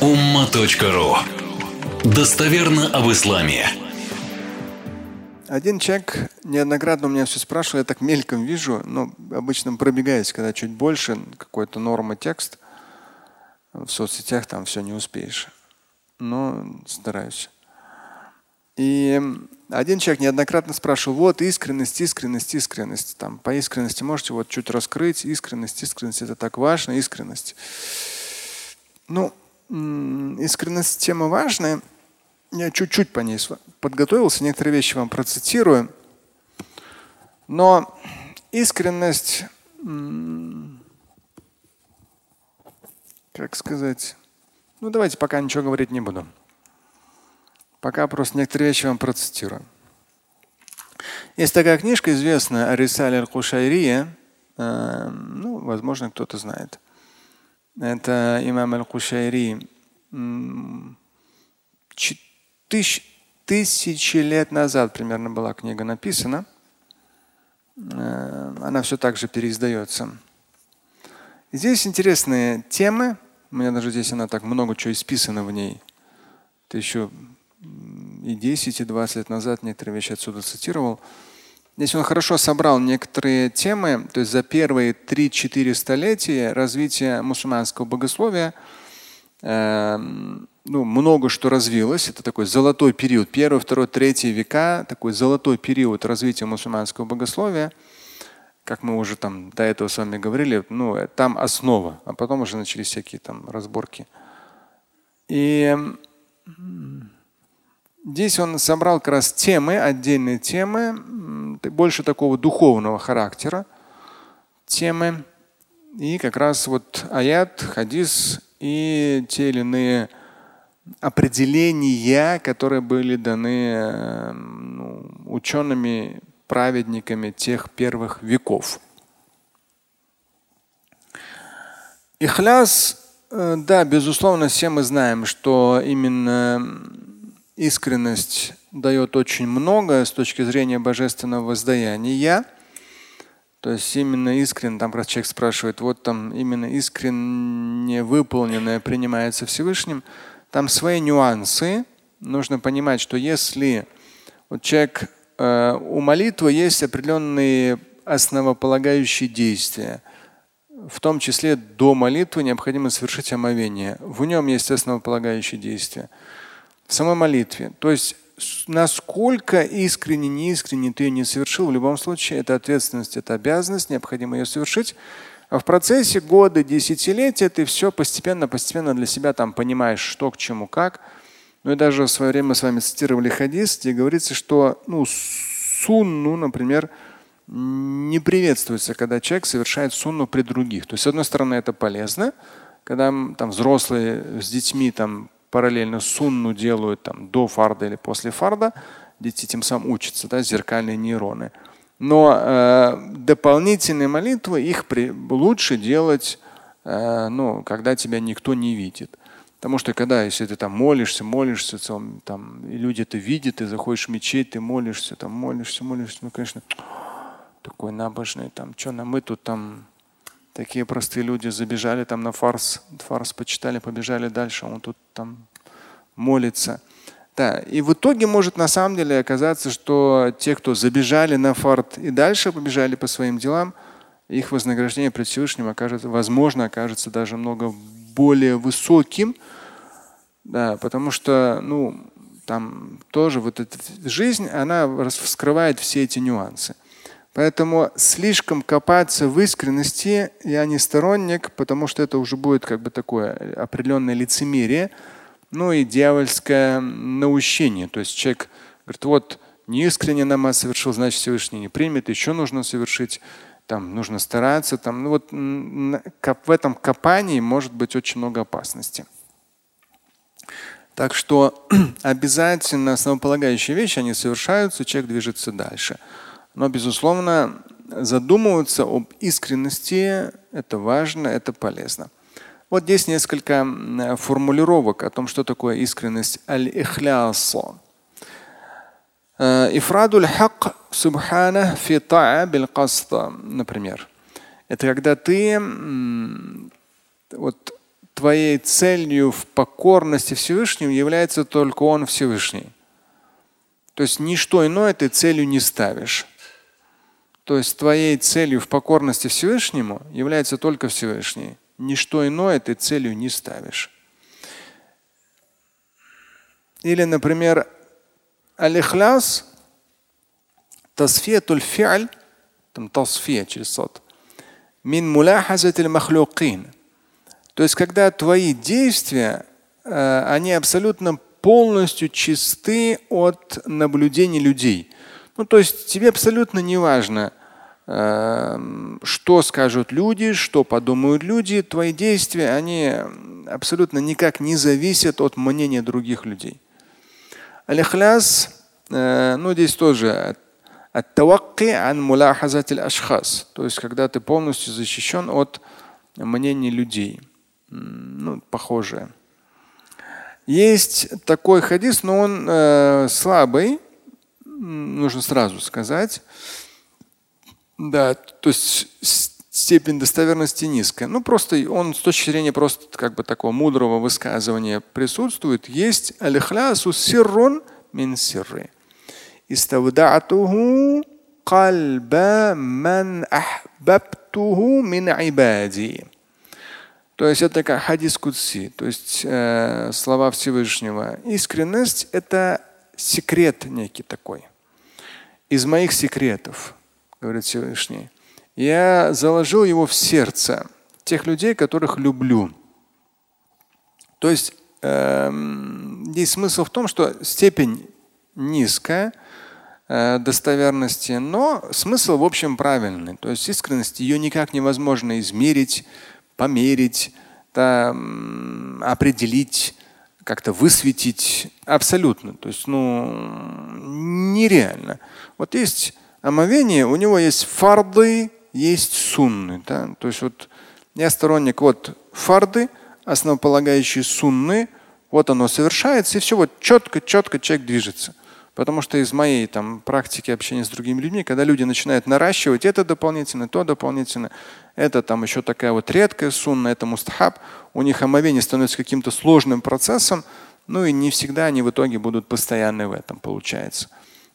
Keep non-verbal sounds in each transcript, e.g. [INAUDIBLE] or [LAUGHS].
umma.ru Достоверно об исламе. Один человек неоднократно у меня все спрашивал, я так мельком вижу, но обычно пробегаюсь, когда чуть больше какой-то норма текст. В соцсетях там все не успеешь. Но стараюсь. И один человек неоднократно спрашивал, вот искренность, искренность, искренность. Там, по искренности можете вот чуть раскрыть. Искренность, искренность, это так важно, искренность. Ну, искренность тема важная. Я чуть-чуть по ней подготовился, некоторые вещи вам процитирую. Но искренность, как сказать, ну давайте пока ничего говорить не буду. Пока просто некоторые вещи вам процитирую. Есть такая книжка известная Арисаль аль-Кушайрия. Э, ну, возможно, кто-то знает. Это имам аль-Кушайри. Тысяч, тысячи лет назад примерно была книга написана. Э, она все так же переиздается. Здесь интересные темы. У меня даже здесь она так много чего исписано в ней. Это еще и 10, и 20 лет назад некоторые вещи отсюда цитировал. Здесь он хорошо собрал некоторые темы, то есть за первые 3-4 столетия развития мусульманского богословия э, ну, много что развилось. Это такой золотой период. Первый, второй, третий века, такой золотой период развития мусульманского богословия. Как мы уже там до этого с вами говорили, ну, там основа, а потом уже начались всякие там разборки. И Здесь он собрал как раз темы, отдельные темы, больше такого духовного характера, темы. И как раз вот аят, хадис и те или иные определения, которые были даны ну, учеными, праведниками тех первых веков. Ихляс, э, да, безусловно, все мы знаем, что именно искренность дает очень много с точки зрения божественного воздаяния. То есть именно искренне, там раз человек спрашивает, вот там именно искренне выполненное принимается Всевышним, там свои нюансы. Нужно понимать, что если вот человек, э, у молитвы есть определенные основополагающие действия. В том числе до молитвы необходимо совершить омовение. В нем есть основополагающие действия в самой молитве. То есть насколько искренне, неискренне ты ее не совершил, в любом случае это ответственность, это обязанность, необходимо ее совершить. А в процессе года, десятилетия ты все постепенно, постепенно для себя там понимаешь, что к чему, как. Ну и даже в свое время мы с вами цитировали хадис, где говорится, что ну, сунну, например, не приветствуется, когда человек совершает сунну при других. То есть, с одной стороны, это полезно, когда там взрослые с детьми там параллельно сунну делают там, до фарда или после фарда, дети тем самым учатся, да, зеркальные нейроны. Но э, дополнительные молитвы, их при, лучше делать, э, ну, когда тебя никто не видит. Потому что когда, если ты там молишься, молишься, там, и люди это видят, ты заходишь в мечеть, ты молишься, там молишься, молишься, ну, конечно, такой набожный, там, что нам мы тут там Такие простые люди забежали там на фарс, фарс почитали, побежали дальше, он тут там молится. Да, и в итоге может на самом деле оказаться, что те, кто забежали на фарт и дальше побежали по своим делам, их вознаграждение пред Всевышним окажется, возможно, окажется даже много более высоким, да, потому что, ну, там тоже вот эта жизнь, она вскрывает все эти нюансы. Поэтому слишком копаться в искренности я не сторонник, потому что это уже будет как бы такое определенное лицемерие, ну и дьявольское наущение. То есть человек говорит, вот неискренне намаз совершил, значит Всевышний не примет, еще нужно совершить, там нужно стараться. Там, ну вот в этом копании может быть очень много опасности. Так что [CLEARS THROAT] обязательно основополагающие вещи, они совершаются, человек движется дальше. Но, безусловно, задумываться об искренности – это важно, это полезно. Вот здесь несколько формулировок о том, что такое искренность. Аль-ихлясо. Э, Ифрадуль хак субхана фи биль Например. Это когда ты вот твоей целью в покорности Всевышнему является только Он Всевышний. То есть ничто иное ты целью не ставишь. То есть твоей целью в покорности Всевышнему является только Всевышний. Ничто иное ты целью не ставишь. Или, например, аль-ихляс, тасфиятуль фи'аль, там тасфия через сот, мин муляхазатиль махлюкин. То есть, когда твои действия, э, они абсолютно полностью чисты от наблюдений людей. Ну, то есть тебе абсолютно не важно, что скажут люди, что подумают люди. Твои действия, они абсолютно никак не зависят от мнения других людей. Аль-Ихляс, э, ну здесь тоже то есть когда ты полностью защищен от мнений людей. Ну, похожее. Есть такой хадис, но он э, слабый, нужно сразу сказать. Да, то есть степень достоверности низкая. Ну просто он с точки зрения просто как бы такого мудрого высказывания присутствует. Есть алихлясу сиррун мин сирры. Иставдатуху кальба ман ахбабтуху мин ибади. То есть это как хадис кудси, то есть э, слова Всевышнего. Искренность – это секрет некий такой. Из моих секретов, говорит Всевышний, я заложил его в сердце тех людей, которых люблю. То есть э, здесь смысл в том, что степень низкая э, достоверности, но смысл в общем правильный. То есть искренность ее никак невозможно измерить, померить, да, определить, как-то высветить абсолютно. То есть, ну, нереально. Вот есть омовение, у него есть фарды, есть сунны. Да? То есть вот я сторонник вот фарды, основополагающие сунны, вот оно совершается, и все вот четко-четко человек движется. Потому что из моей там, практики общения с другими людьми, когда люди начинают наращивать это дополнительно, то дополнительно, это там еще такая вот редкая сунна, это мустахаб, у них омовение становится каким-то сложным процессом, ну и не всегда они в итоге будут постоянны в этом, получается.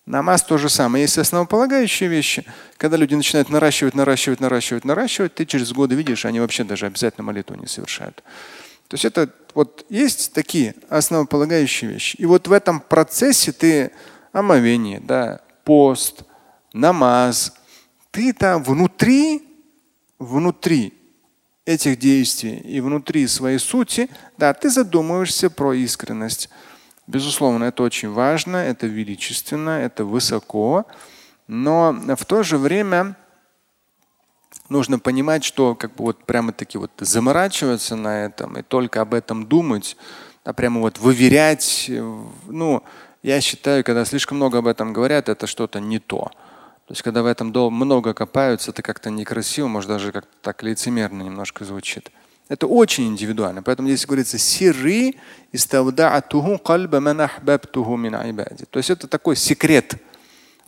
Намаз то же самое. Есть основополагающие вещи. Когда люди начинают наращивать, наращивать, наращивать, наращивать, ты через годы видишь, они вообще даже обязательно молитву не совершают. То есть это вот есть такие основополагающие вещи. И вот в этом процессе ты омовение, да, пост, намаз, ты там внутри, внутри этих действий и внутри своей сути, да, ты задумываешься про искренность. Безусловно, это очень важно, это величественно, это высоко, но в то же время нужно понимать, что как бы вот прямо таки вот заморачиваться на этом и только об этом думать, а прямо вот выверять, ну, я считаю, когда слишком много об этом говорят, это что-то не то. То есть, когда в этом много копаются, это как-то некрасиво, может даже как-то так лицемерно немножко звучит. Это очень индивидуально. Поэтому здесь говорится сиры То есть это такой секрет,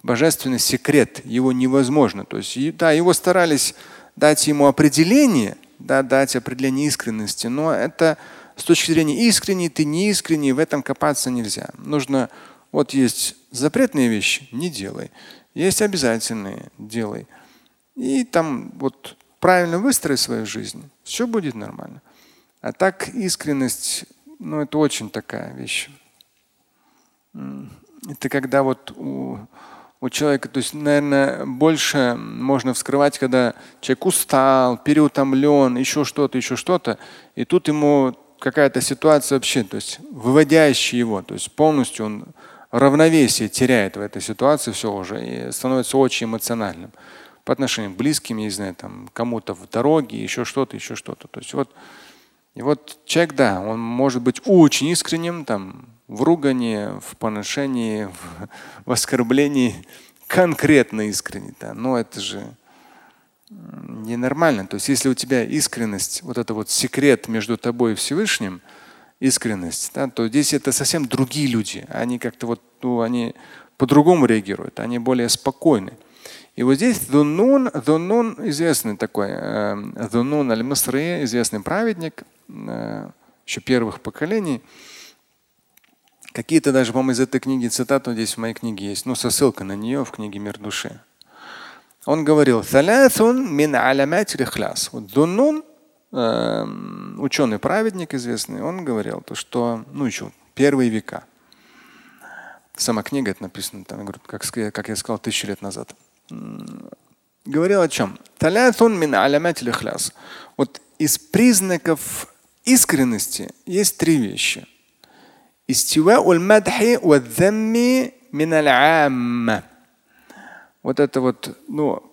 божественный секрет. Его невозможно. То есть, да, его старались дать ему определение, да, дать определение искренности, но это с точки зрения искренней, ты не искренний, в этом копаться нельзя. Нужно, вот есть запретные вещи, не делай. Есть обязательные, делай. И там вот правильно выстроить свою жизнь, все будет нормально. А так искренность, ну это очень такая вещь. Это когда вот у, у человека, то есть, наверное, больше можно вскрывать, когда человек устал, переутомлен, еще что-то, еще что-то, и тут ему какая-то ситуация вообще, то есть выводящая его, то есть полностью он равновесие теряет в этой ситуации все уже и становится очень эмоциональным по отношению к близким, я не знаю, там кому-то в дороге, еще что-то, еще что-то. То есть вот, и вот человек, да, он может быть очень искренним там в ругании, в поношении, в, в оскорблении, конкретно искренне, да, но это же ненормально. То есть если у тебя искренность, вот это вот секрет между тобой и Всевышним, искренность, да, то здесь это совсем другие люди. Они как-то вот, ну, они по-другому реагируют, они более спокойны. И вот здесь Дунун, Дунун известный такой, э, Дунун аль-Масри, известный праведник, э, еще первых поколений. Какие-то даже, по-моему, из этой книги цитаты здесь в моей книге есть, ну, со ссылкой на нее в книге «Мир души». Он говорил, мин Вот Дунун, э, ученый праведник известный, он говорил, то, что, ну, еще первые века. Сама книга это написана, там, как, как я сказал, тысячу лет назад говорил о чем? Вот из признаков искренности есть три вещи. Вот это вот, ну,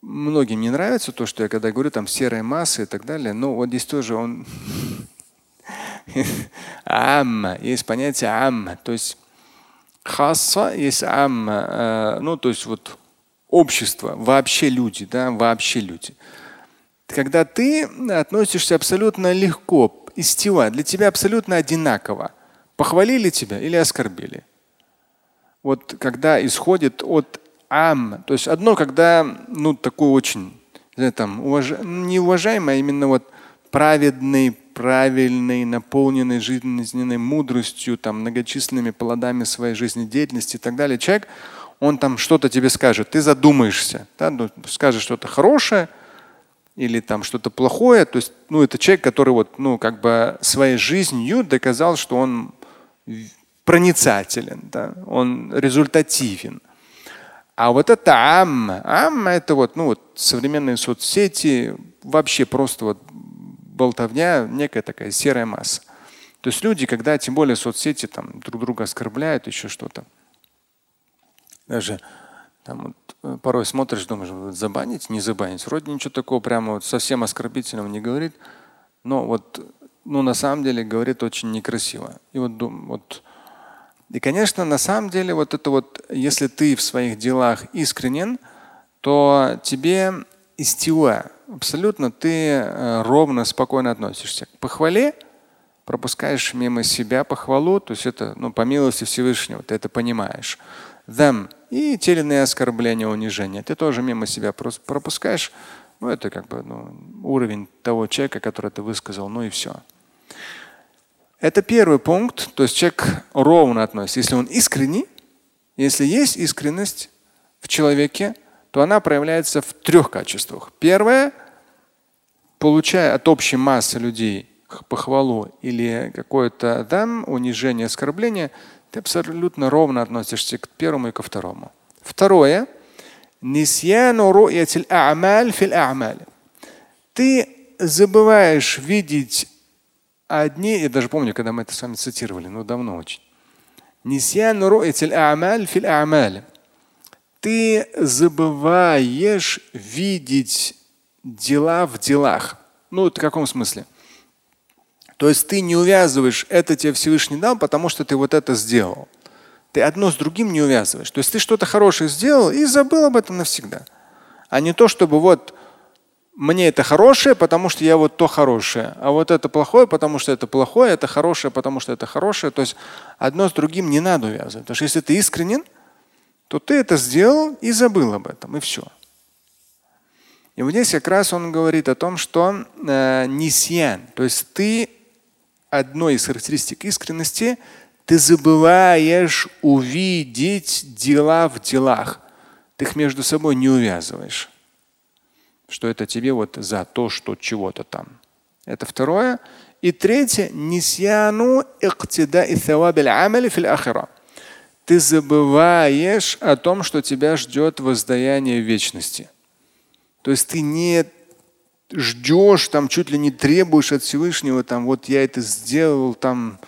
многим не нравится то, что я когда говорю там серая масса и так далее, но вот здесь тоже он [LAUGHS] амма, есть понятие амма, то есть хасса есть амма, э, ну то есть вот общество, вообще люди, да, вообще люди. Когда ты относишься абсолютно легко, истива, для тебя абсолютно одинаково. Похвалили тебя или оскорбили. Вот когда исходит от ам, то есть одно, когда ну такой очень, там, уваж... неуважаемый, а именно вот праведный, правильный, наполненный жизненной мудростью, там, многочисленными плодами своей жизнедеятельности и так далее. Человек, он там что-то тебе скажет, ты задумаешься, да? ну, скажет что-то хорошее или там что-то плохое. То есть, ну, это человек, который вот, ну, как бы своей жизнью доказал, что он проницателен, да? он результативен. А вот это амма, амма это вот, ну, вот современные соцсети, вообще просто вот болтовня, некая такая серая масса. То есть люди, когда тем более соцсети там друг друга оскорбляют, еще что-то, даже там вот, э, порой смотришь, думаешь, забанить, не забанить. Вроде ничего такого прямо вот совсем оскорбительного не говорит, но вот ну, на самом деле говорит очень некрасиво. И вот, вот и, конечно, на самом деле, вот это вот, если ты в своих делах искренен, то тебе истиуа, абсолютно ты э, ровно, спокойно относишься к похвале, пропускаешь мимо себя похвалу, то есть это ну, по милости Всевышнего, ты это понимаешь. Them и те или иные оскорбления, унижения. Ты тоже мимо себя пропускаешь. Ну, это как бы ну, уровень того человека, который ты высказал, ну и все. Это первый пункт. То есть человек ровно относится. Если он искренний, если есть искренность в человеке, то она проявляется в трех качествах. Первое, получая от общей массы людей похвалу или какое-то дам, унижение, оскорбление, ты абсолютно ровно относишься к первому и ко второму. Второе. Ты забываешь видеть одни, я даже помню, когда мы это с вами цитировали, ну давно очень. Ты забываешь видеть дела в делах. Ну, в каком смысле? То есть ты не увязываешь, это тебе Всевышний дал, потому что ты вот это сделал. Ты одно с другим не увязываешь. То есть ты что-то хорошее сделал и забыл об этом навсегда. А не то, чтобы вот мне это хорошее, потому что я вот то хорошее, а вот это плохое, потому что это плохое, это хорошее, потому что это хорошее. То есть одно с другим не надо увязывать. Потому что если ты искренен, то ты это сделал и забыл об этом, и все. И вот здесь как раз он говорит о том, что э, нисьян, то есть ты одной из характеристик искренности, ты забываешь увидеть дела в делах. Ты их между собой не увязываешь. Что это тебе вот за то, что чего-то там. Это второе. И третье. Нисьяну Ты забываешь о том, что тебя ждет воздаяние вечности. То есть ты не ждешь, там чуть ли не требуешь от Всевышнего, там вот я это сделал, там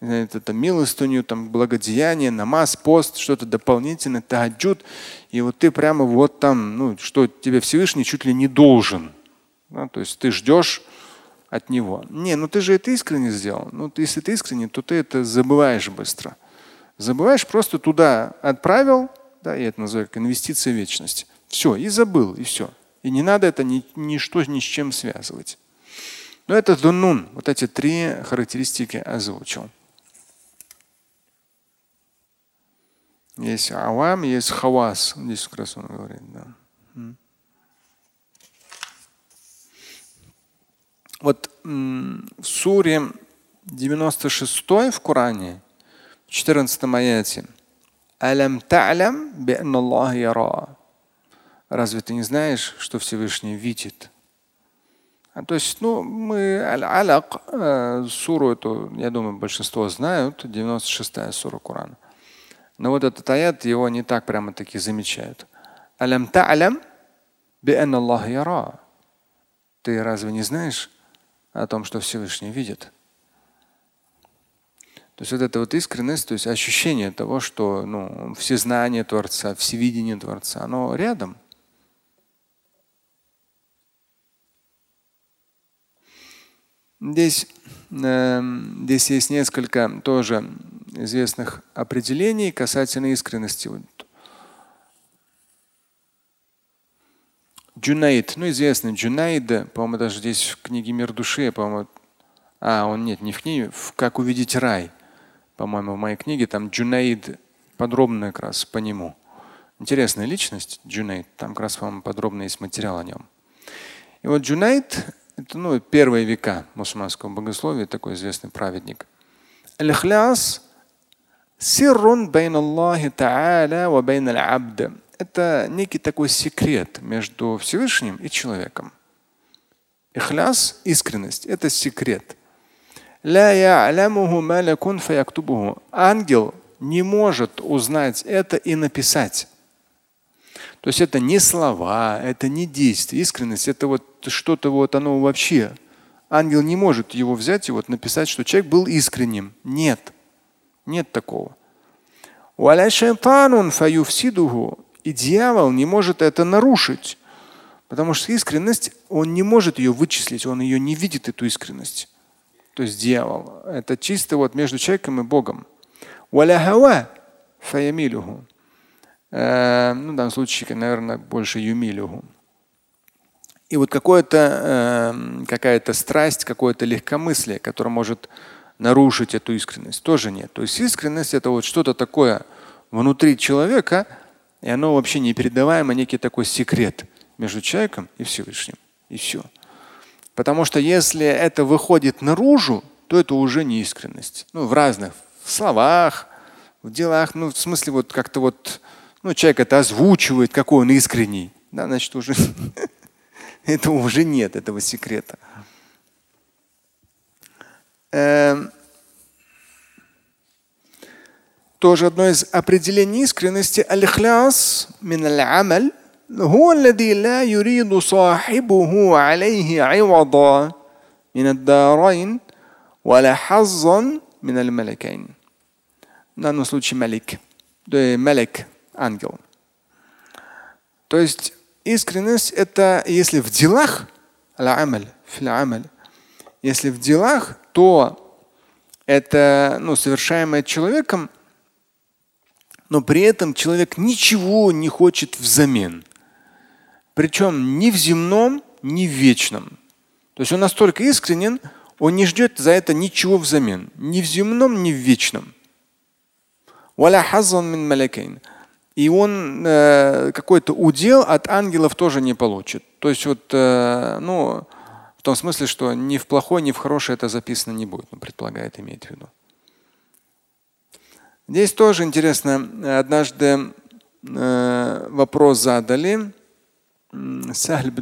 это, милостыню, там благодеяние, намаз, пост, что-то дополнительное, таджуд. И вот ты прямо вот там, ну, что тебе Всевышний чуть ли не должен. Да? То есть ты ждешь от него. Не, ну ты же это искренне сделал. Ну, если ты искренне, то ты это забываешь быстро. Забываешь, просто туда отправил, да, я это называю как инвестиция в вечность. Все, и забыл, и все. И не надо это ни, ничто ни с чем связывать. Но это дунун. Вот эти три характеристики озвучил. Есть авам, есть хавас. Здесь как раз он говорит. Да. Вот в суре 96 в Коране, в 14 аяте, Алям та'лям би Аллах яра. Разве ты не знаешь, что Всевышний видит? А, то есть, ну, мы Аль-Алак, э, суру эту, я думаю, большинство знают, 96-я сура Корана. Но вот этот аят его не так прямо таки замечают. Алям та'лям би Аллах яра. Ты разве не знаешь о том, что Всевышний видит? То есть вот эта вот искренность, то есть ощущение того, что ну, все знания Творца, всевидение Творца, оно рядом. Здесь, э, здесь есть несколько тоже известных определений касательно искренности. Джунайд, ну известный Джунайд, по-моему, даже здесь в книге Мир души, по-моему, а, он нет, не в книге, в Как увидеть рай по-моему, в моей книге, там Джунейд подробно как раз по нему. Интересная личность Джунейд, там как раз, по-моему, подробно есть материал о нем. И вот Джунейд – это ну, первые века мусульманского богословия, такой известный праведник. الإخلاص سر بين الله تعالى. Это некий такой секрет между Всевышним и человеком. Ихляс – искренность – это секрет. Ангел не может узнать это и написать. То есть это не слова, это не действия. Искренность это вот что-то вот оно вообще. Ангел не может его взять и вот написать, что человек был искренним. Нет. Нет такого. И дьявол не может это нарушить. Потому что искренность, он не может ее вычислить, он ее не видит, эту искренность то есть дьявол. Это чисто вот между человеком и Богом. Э, ну, в данном случае, наверное, больше юмилюху. И вот какое-то, э, какая-то страсть, какое-то легкомыслие, которое может нарушить эту искренность, тоже нет. То есть искренность это вот что-то такое внутри человека, и оно вообще непередаваемо, некий такой секрет между человеком и Всевышним. И все. Потому что если это выходит наружу, то это уже не искренность. Ну, в разных в словах, в делах. Ну, в смысле, вот как-то вот ну, человек это озвучивает, какой он искренний. Да, значит, уже [LAUGHS] этого уже нет, этого секрета. Эм, тоже одно из определений искренности аль-хляс мин аль-амаль هو الذي لا يريد صاحبه عليه عوضا من الدارين ولا حظا من الملكين. В данном случае малик. Малик, ангел. То есть искренность это если в делах, если в делах, то это ну, совершаемое человеком, но при этом человек ничего не хочет взамен. Причем ни в земном, ни в вечном. То есть он настолько искренен, он не ждет за это ничего взамен. Ни в земном, ни в вечном. И он э, какой-то удел от ангелов тоже не получит. То есть вот, э, ну, в том смысле, что ни в плохое, ни в хорошее это записано не будет, ну, предполагает, имеет в виду. Здесь тоже интересно, однажды э, вопрос задали, Сахль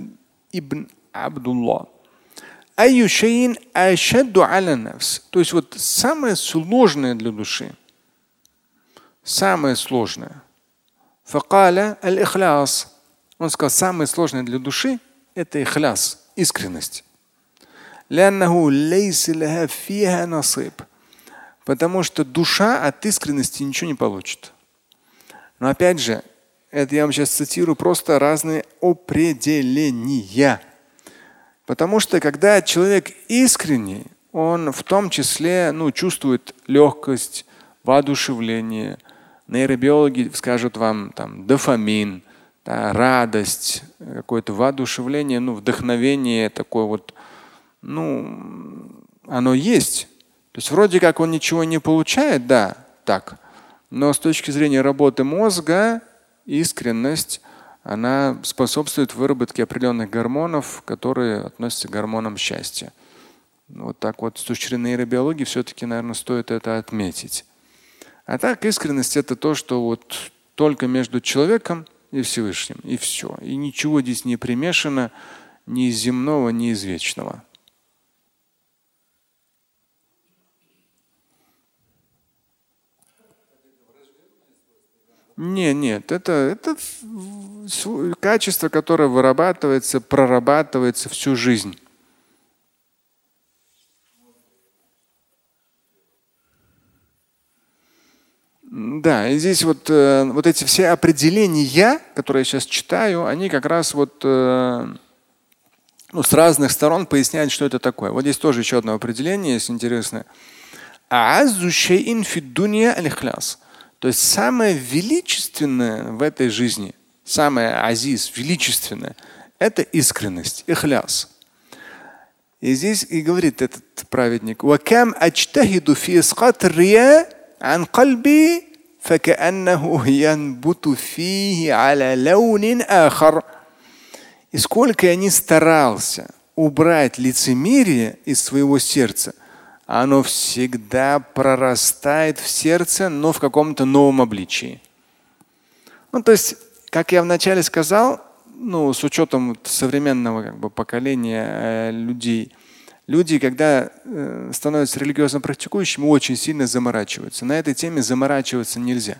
ибн Абдулла. То есть вот самое сложное для души. Самое сложное. Факаля аль-ихляс. Он сказал, самое сложное для души – это ихляс, искренность. Потому что душа от искренности ничего не получит. Но опять же, это я вам сейчас цитирую просто разные определения. Потому что когда человек искренний, он в том числе ну, чувствует легкость, воодушевление. Нейробиологи скажут вам там дофамин, да, радость, какое-то воодушевление, ну, вдохновение такое вот, ну, оно есть. То есть вроде как он ничего не получает, да, так. Но с точки зрения работы мозга искренность, она способствует выработке определенных гормонов, которые относятся к гормонам счастья. Вот так вот с точки зрения нейробиологии все-таки, наверное, стоит это отметить. А так искренность это то, что вот только между человеком и Всевышним, и все. И ничего здесь не примешано ни из земного, ни из вечного. Нет, нет, это, это качество, которое вырабатывается, прорабатывается всю жизнь. Да, и здесь вот, э, вот эти все определения, которые я сейчас читаю, они как раз вот э, ну, с разных сторон поясняют, что это такое. Вот здесь тоже еще одно определение есть интересное. То есть самое величественное в этой жизни, самое азиз, величественное, это искренность, ихляс. И здесь и говорит этот праведник, عن قلبي فكأنه ينبت فيه على لون آخر. И сколько я не старался убрать лицемерие из своего сердца, оно всегда прорастает в сердце, но в каком-то новом обличии. Ну, то есть, как я вначале сказал, ну, с учетом современного как бы, поколения э, людей, люди, когда э, становятся религиозно практикующими, очень сильно заморачиваются. На этой теме заморачиваться нельзя.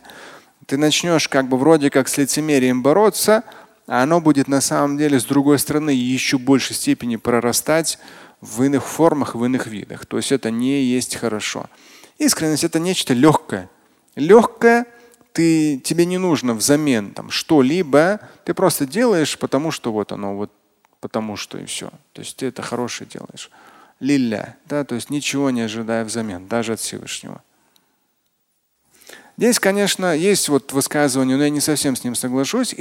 Ты начнешь как бы вроде как с лицемерием бороться, а оно будет на самом деле с другой стороны еще большей степени прорастать в иных формах, в иных видах. То есть это не есть хорошо. Искренность это нечто легкое. Легкое, ты, тебе не нужно взамен там что-либо, ты просто делаешь, потому что вот оно, вот потому что и все. То есть ты это хорошее делаешь лилля, да, то есть ничего не ожидая взамен, даже от Всевышнего. Здесь, конечно, есть вот высказывание, но я не совсем с ним соглашусь.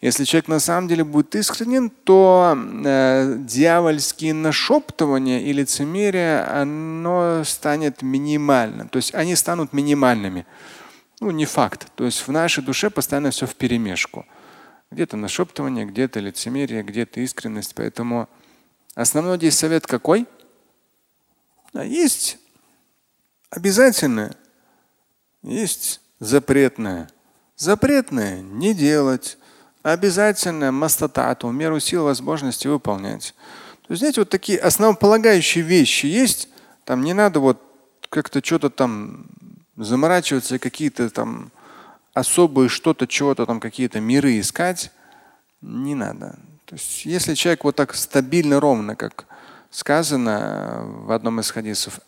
Если человек на самом деле будет искренен, то э, дьявольские нашептывания и лицемерие, оно станет минимальным. То есть они станут минимальными. Ну, не факт. То есть в нашей душе постоянно все в перемешку. Где-то нашептывание, где-то лицемерие, где-то искренность. Поэтому основной здесь совет какой? Есть обязательное, есть запретное. Запретное не делать, обязательное мастатату, меру сил, возможности выполнять. То есть, знаете, вот такие основополагающие вещи есть. Там не надо вот как-то что-то там заморачиваться, какие-то там особые что-то, чего-то там, какие-то миры искать не надо. То есть, если человек вот так стабильно, ровно, как сказано в одном из хадисов,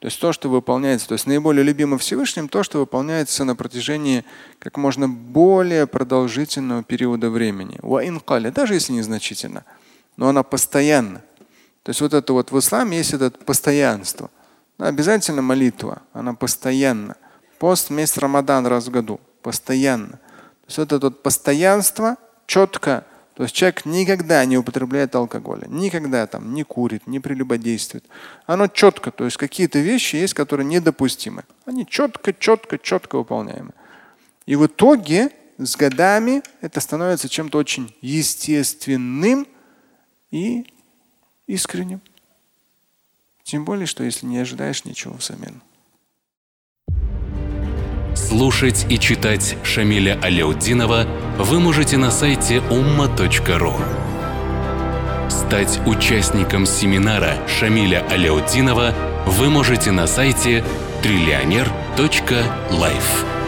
то есть то, что выполняется, то есть наиболее любимо Всевышним, то, что выполняется на протяжении как можно более продолжительного периода времени. Даже если незначительно, но она постоянно. То есть вот это вот в исламе есть это постоянство. Обязательно молитва, она постоянно. Пост месяц Рамадан раз в году, постоянно. То есть это вот постоянство четко. То есть человек никогда не употребляет алкоголя, никогда там не курит, не прелюбодействует. Оно четко, то есть какие-то вещи есть, которые недопустимы. Они четко, четко, четко выполняемы. И в итоге с годами это становится чем-то очень естественным и искренним. Тем более, что если не ожидаешь ничего взамен. Слушать и читать Шамиля Аляутдинова вы можете на сайте umma.ru. Стать участником семинара Шамиля Аляутдинова вы можете на сайте триллионер.life.